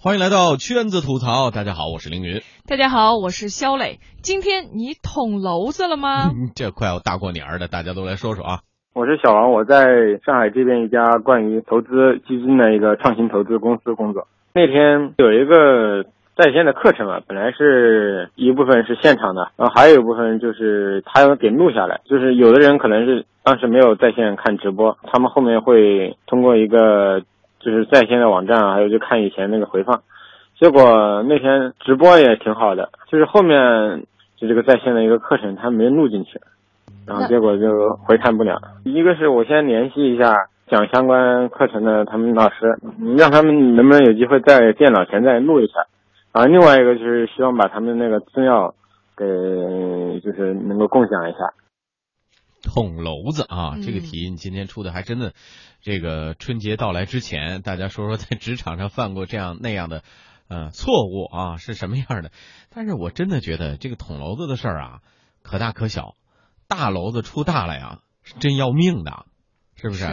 欢迎来到圈子吐槽，大家好，我是凌云。大家好，我是肖磊。今天你捅娄子了吗？这快要大过年的，大家都来说说啊。我是小王，我在上海这边一家关于投资基金的一个创新投资公司工作。那天有一个在线的课程啊，本来是一部分是现场的，然后还有一部分就是他要给录下来。就是有的人可能是当时没有在线看直播，他们后面会通过一个。就是在线的网站啊，还有就看以前那个回放，结果那天直播也挺好的，就是后面就这个在线的一个课程他没录进去，然后结果就回看不了。一个是我先联系一下讲相关课程的他们老师，让他们能不能有机会在电脑前再录一下，然后另外一个就是希望把他们那个资料给就是能够共享一下。捅娄子啊，这个题你今天出的还真的。这个春节到来之前，大家说说在职场上犯过这样那样的，呃，错误啊是什么样的？但是我真的觉得这个捅娄子的事儿啊，可大可小，大娄子出大了呀，是真要命的。是不是？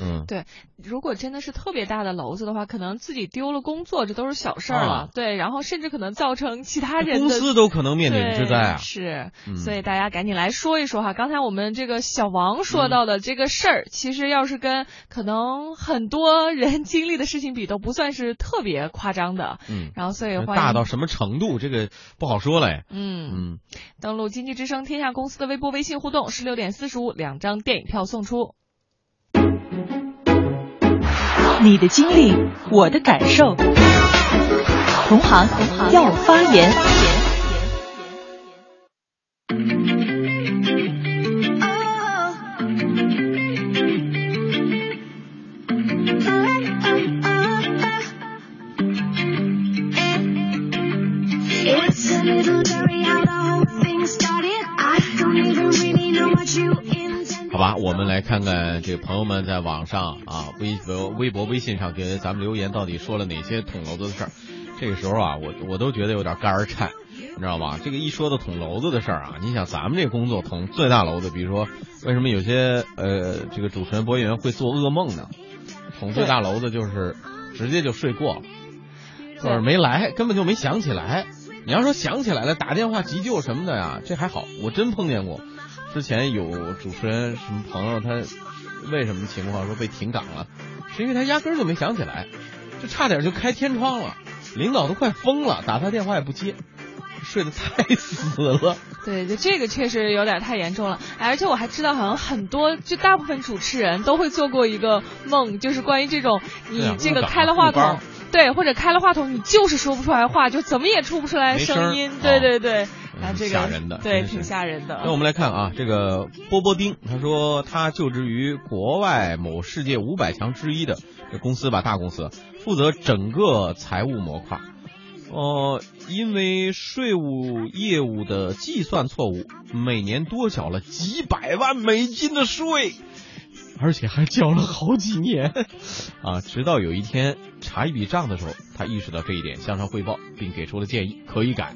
嗯，对，如果真的是特别大的篓子的话，可能自己丢了工作，这都是小事儿了。对，然后甚至可能造成其他人公司都可能面临之灾啊。是，所以大家赶紧来说一说哈。刚才我们这个小王说到的这个事儿，其实要是跟可能很多人经历的事情比，都不算是特别夸张的。嗯，然后所以大到什么程度，这个不好说嘞。嗯嗯，登录经济之声天下公司的微博、微信互动，十六点四十五，两张电影票送出。你的经历，我的感受，同行要发言。来看看这个朋友们在网上啊，微博、微博、微信上给咱们留言，到底说了哪些捅娄子的事儿？这个时候啊，我我都觉得有点肝儿颤，你知道吗？这个一说到捅娄子的事儿啊，你想咱们这工作捅最大娄子，比如说为什么有些呃这个主持人播音员会做噩梦呢？捅最大娄子就是直接就睡过了，或者没来，根本就没想起来。你要说想起来了，打电话急救什么的呀，这还好，我真碰见过。之前有主持人什么朋友，他为什么情况说被停岗了？是因为他压根儿就没想起来，就差点就开天窗了，领导都快疯了，打他电话也不接，睡得太死了。对，就这个确实有点太严重了。而且我还知道，好像很多就大部分主持人都会做过一个梦，就是关于这种你这个开了话筒，对，或者开了话筒，你就是说不出来话，就怎么也出不出来声音。对对对。啊，这个吓人的，对，挺吓人的。那我们来看啊，这个波波丁，他说他就职于国外某世界五百强之一的这公司吧，大公司，负责整个财务模块。哦，因为税务业务的计算错误，每年多缴了几百万美金的税，而且还缴了好几年。啊，直到有一天查一笔账的时候，他意识到这一点，向上汇报，并给出了建议，可以改。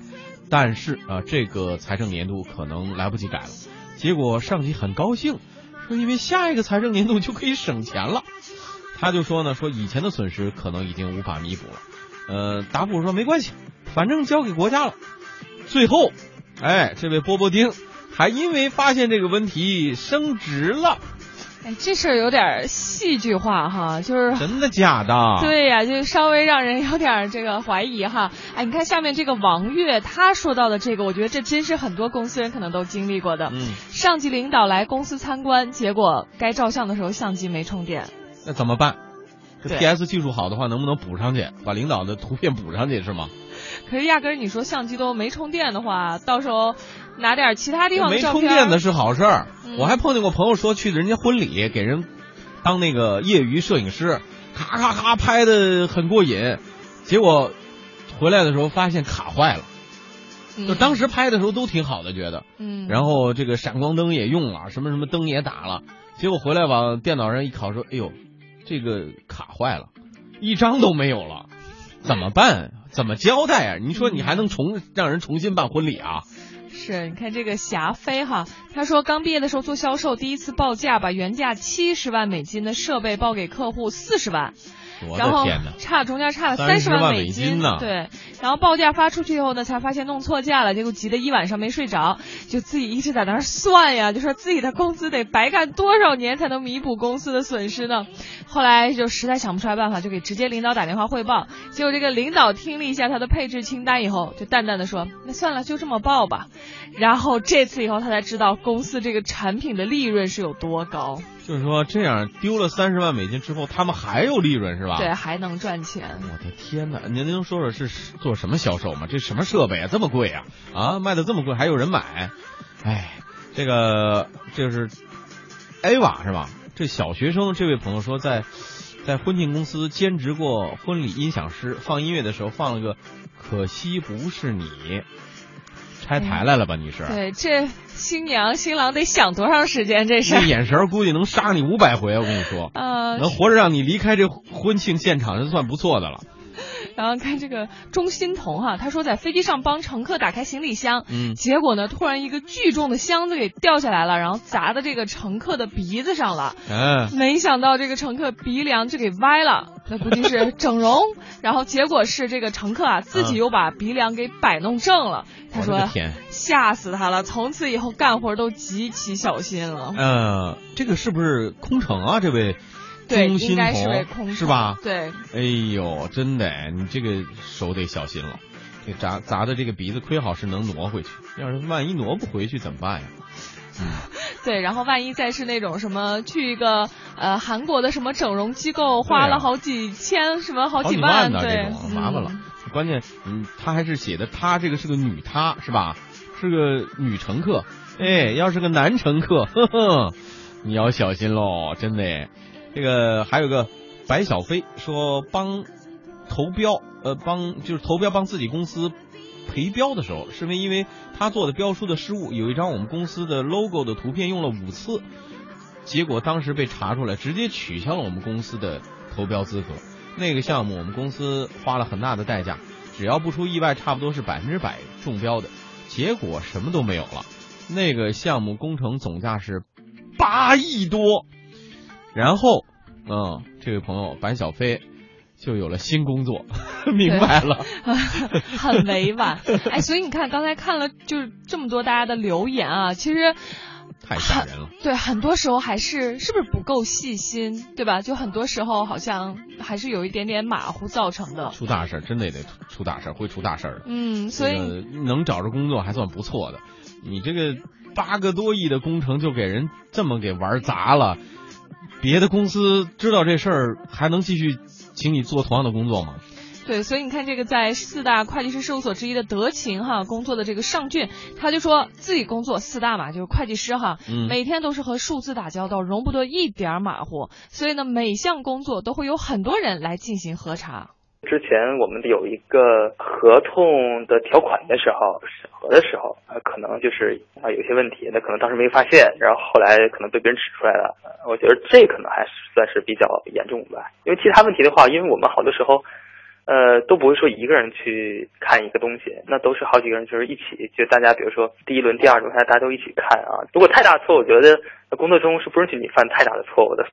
但是啊，这个财政年度可能来不及改了。结果上级很高兴，说因为下一个财政年度就可以省钱了。他就说呢，说以前的损失可能已经无法弥补了。呃，答复说没关系，反正交给国家了。最后，哎，这位波波丁还因为发现这个问题升职了。哎，这事儿有点戏剧化哈，就是真的假的？对呀，就稍微让人有点这个怀疑哈。哎，你看下面这个王月他说到的这个，我觉得这真是很多公司人可能都经历过的。嗯，上级领导来公司参观，结果该照相的时候相机没充电，那怎么办？这 PS 技术好的话，能不能补上去，把领导的图片补上去是吗？可是压根儿你说相机都没充电的话，到时候拿点其他地方没充电的是好事儿。我还碰见过朋友说去人家婚礼给人当那个业余摄影师，咔咔咔拍的很过瘾，结果回来的时候发现卡坏了。就当时拍的时候都挺好的，觉得，嗯，然后这个闪光灯也用了，什么什么灯也打了，结果回来往电脑上一拷说，哎呦，这个卡坏了，一张都没有了，怎么办？怎么交代啊？你说你还能重让人重新办婚礼啊？是，你看这个霞飞哈，他说刚毕业的时候做销售，第一次报价把原价七十万美金的设备报给客户四十万，然后差中间差了三十万美金呢。对，然后报价发出去以后呢，才发现弄错价了，结果急得一晚上没睡着，就自己一直在那儿算呀，就说自己的工资得白干多少年才能弥补公司的损失呢？后来就实在想不出来办法，就给直接领导打电话汇报。结果这个领导听了一下他的配置清单以后，就淡淡的说：“那算了，就这么报吧。”然后这次以后他才知道公司这个产品的利润是有多高。就是说，这样丢了三十万美金之后，他们还有利润是吧？对，还能赚钱。我的天哪！您能说说是做什么销售吗？这什么设备啊？这么贵啊？啊，卖的这么贵，还有人买？哎，这个就是 A 瓦是吧？这小学生这位朋友说，在在婚庆公司兼职过婚礼音响师，放音乐的时候放了个《可惜不是你》。拆台来了吧？你是对这新娘新郎得想多长时间？这事这眼神估计能杀你五百回。我跟你说，呃，能活着让你离开这婚庆现场，就算不错的了。然后看这个钟欣桐哈，他说在飞机上帮乘客打开行李箱，嗯，结果呢，突然一个巨重的箱子给掉下来了，然后砸的这个乘客的鼻子上了，嗯，没想到这个乘客鼻梁就给歪了，那估计是 整容，然后结果是这个乘客啊自己又把鼻梁给摆弄正了，他说吓死他了，从此以后干活都极其小心了。嗯，这个是不是空乘啊？这位？对，应该是是吧？对。哎呦，真的，你这个手得小心了。这砸砸的这个鼻子，亏好是能挪回去，要是万一挪不回去怎么办呀？嗯。对，然后万一再是那种什么去一个呃韩国的什么整容机构，花了好几千什么好几万的这种，麻烦了。关键，嗯，他还是写的他这个是个女他，是吧？是个女乘客。哎，要是个男乘客，呵呵，你要小心喽，真的。这个还有个白小飞说帮投标，呃，帮就是投标帮自己公司赔标的时候，是因为他做的标书的失误，有一张我们公司的 logo 的图片用了五次，结果当时被查出来，直接取消了我们公司的投标资格。那个项目我们公司花了很大的代价，只要不出意外，差不多是百分之百中标的，结果什么都没有了。那个项目工程总价是八亿多。然后，嗯，这位朋友白小飞就有了新工作，明白了，很委婉。哎，所以你看，刚才看了就是这么多大家的留言啊，其实太吓人了。对，很多时候还是是不是不够细心，对吧？就很多时候好像还是有一点点马虎造成的。出大事真的也得出大事会出大事的。嗯，所以能找着工作还算不错的。你这个八个多亿的工程就给人这么给玩砸了。别的公司知道这事儿，还能继续请你做同样的工作吗？对，所以你看这个在四大会计师事务所之一的德勤哈工作的这个尚俊，他就说自己工作四大嘛，就是会计师哈，每天都是和数字打交道，容不得一点马虎，所以呢，每项工作都会有很多人来进行核查。之前我们有一个合同的条款的时候审核的时候啊，可能就是啊有些问题，那可能当时没发现，然后后来可能被别人指出来了。我觉得这可能还算是比较严重吧。因为其他问题的话，因为我们好多时候，呃都不会说一个人去看一个东西，那都是好几个人就是一起，就大家比如说第一轮、第二轮，大家都一起看啊。如果太大错，我觉得工作中是不允许你犯太大的错误的。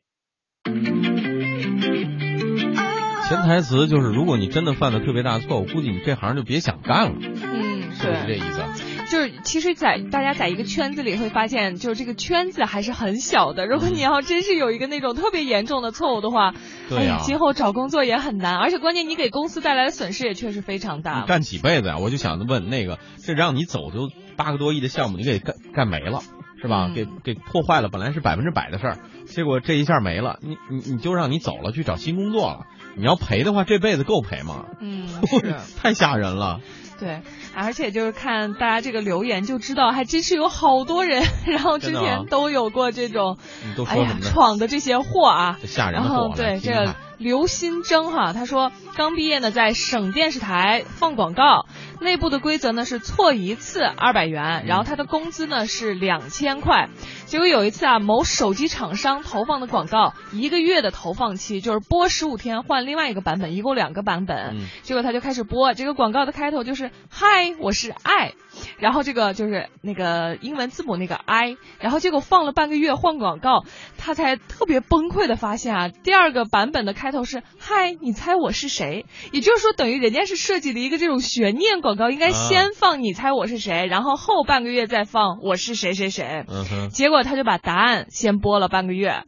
潜台词就是，如果你真的犯了特别大的错误，估计你这行就别想干了。嗯，是不是这意思？就是其实，在大家在一个圈子里会发现，就是这个圈子还是很小的。如果你要真是有一个那种特别严重的错误的话，对呀，今后找工作也很难。而且关键，你给公司带来的损失也确实非常大。干几辈子呀？我就想问那个，这让你走就八个多亿的项目，你给干干没了。是吧？给给破坏了，本来是百分之百的事儿，结果这一下没了，你你你就让你走了，去找新工作了。你要赔的话，这辈子够赔吗？嗯，太吓人了。对，而且就是看大家这个留言就知道，还真是有好多人，然后之前都有过这种，哎呀，闯的这些祸啊。吓人的祸。对，这个刘新征哈，他说刚毕业呢，在省电视台放广告，内部的规则呢是错一次二百元，然后他的工资呢是两千块。结果有一次啊，某手机厂商投放的广告，一个月的投放期就是播十五天换另外一个版本，一共两个版本。结果他就开始播这个广告的开头就是嗨，我是爱，然后这个就是那个英文字母那个 I，然后结果放了半个月换广告，他才特别崩溃的发现啊，第二个版本的开头是嗨，你猜我是谁？也就是说等于人家是设计的一个这种悬念广告，应该先放你猜我是谁，然后后半个月再放我是谁谁谁。嗯结果。他就把答案先播了半个月，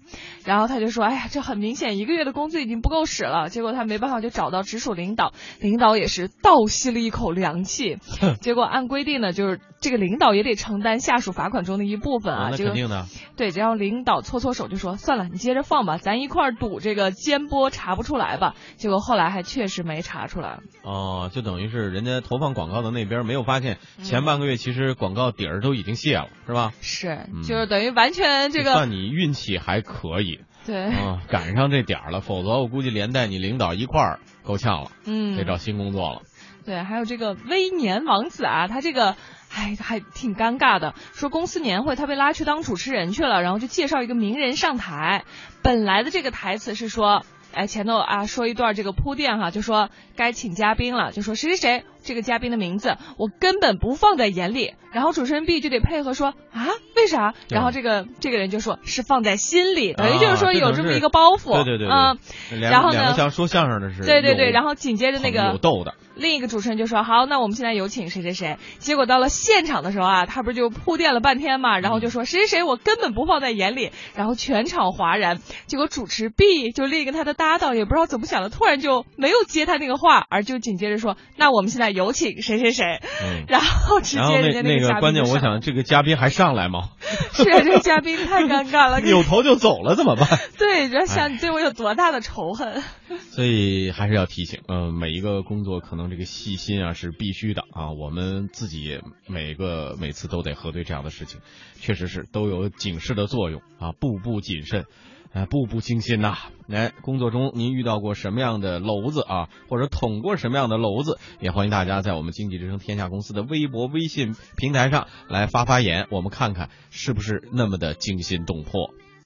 然后他就说：“哎呀，这很明显一个月的工资已经不够使了。”结果他没办法就找到直属领导，领导也是倒吸了一口凉气。结果按规定呢，就是这个领导也得承担下属罚款中的一部分啊。那肯定的。对，然后领导搓搓手就说：“算了，你接着放吧，咱一块儿赌这个监播查不出来吧。”结果后来还确实没查出来。哦，就等于是人家投放广告的那边没有发现，前半个月其实广告底儿都已经卸了，是吧？是，就是等。于完全这个算你运气还可以，对，啊，赶上这点儿了，否则我估计连带你领导一块儿够呛了，嗯，得找新工作了。对，还有这个威年王子啊，他这个哎还挺尴尬的，说公司年会他被拉去当主持人去了，然后就介绍一个名人上台，本来的这个台词是说。哎，前头啊说一段这个铺垫哈，就说该请嘉宾了，就说谁谁谁这个嘉宾的名字我根本不放在眼里，然后主持人 B 就得配合说啊为啥？然后这个这个人就说是放在心里，等于就是说有这么一个包袱，对对对，嗯，然后呢像说相声的是，对对对，然后紧接着那个有逗的。另一个主持人就说：“好，那我们现在有请谁谁谁。”结果到了现场的时候啊，他不是就铺垫了半天嘛，然后就说谁谁谁我根本不放在眼里，然后全场哗然。结果主持 B 就另一个他的搭档也不知道怎么想的，突然就没有接他那个话，而就紧接着说：“那我们现在有请谁谁谁。”然后直接人家那个关键，我想这个嘉宾还上来吗？是啊，这个嘉宾太尴尬了，扭头就走了怎么办？对，要想你对我有多大的仇恨。所以还是要提醒，嗯，每一个工作可能这个细心啊是必须的啊，我们自己每个每次都得核对这样的事情，确实是都有警示的作用啊，步步谨慎，哎，步步惊心呐。来，工作中您遇到过什么样的篓子啊，或者捅过什么样的篓子？也欢迎大家在我们经济之声天下公司的微博、微信平台上来发发言，我们看看是不是那么的惊心动魄。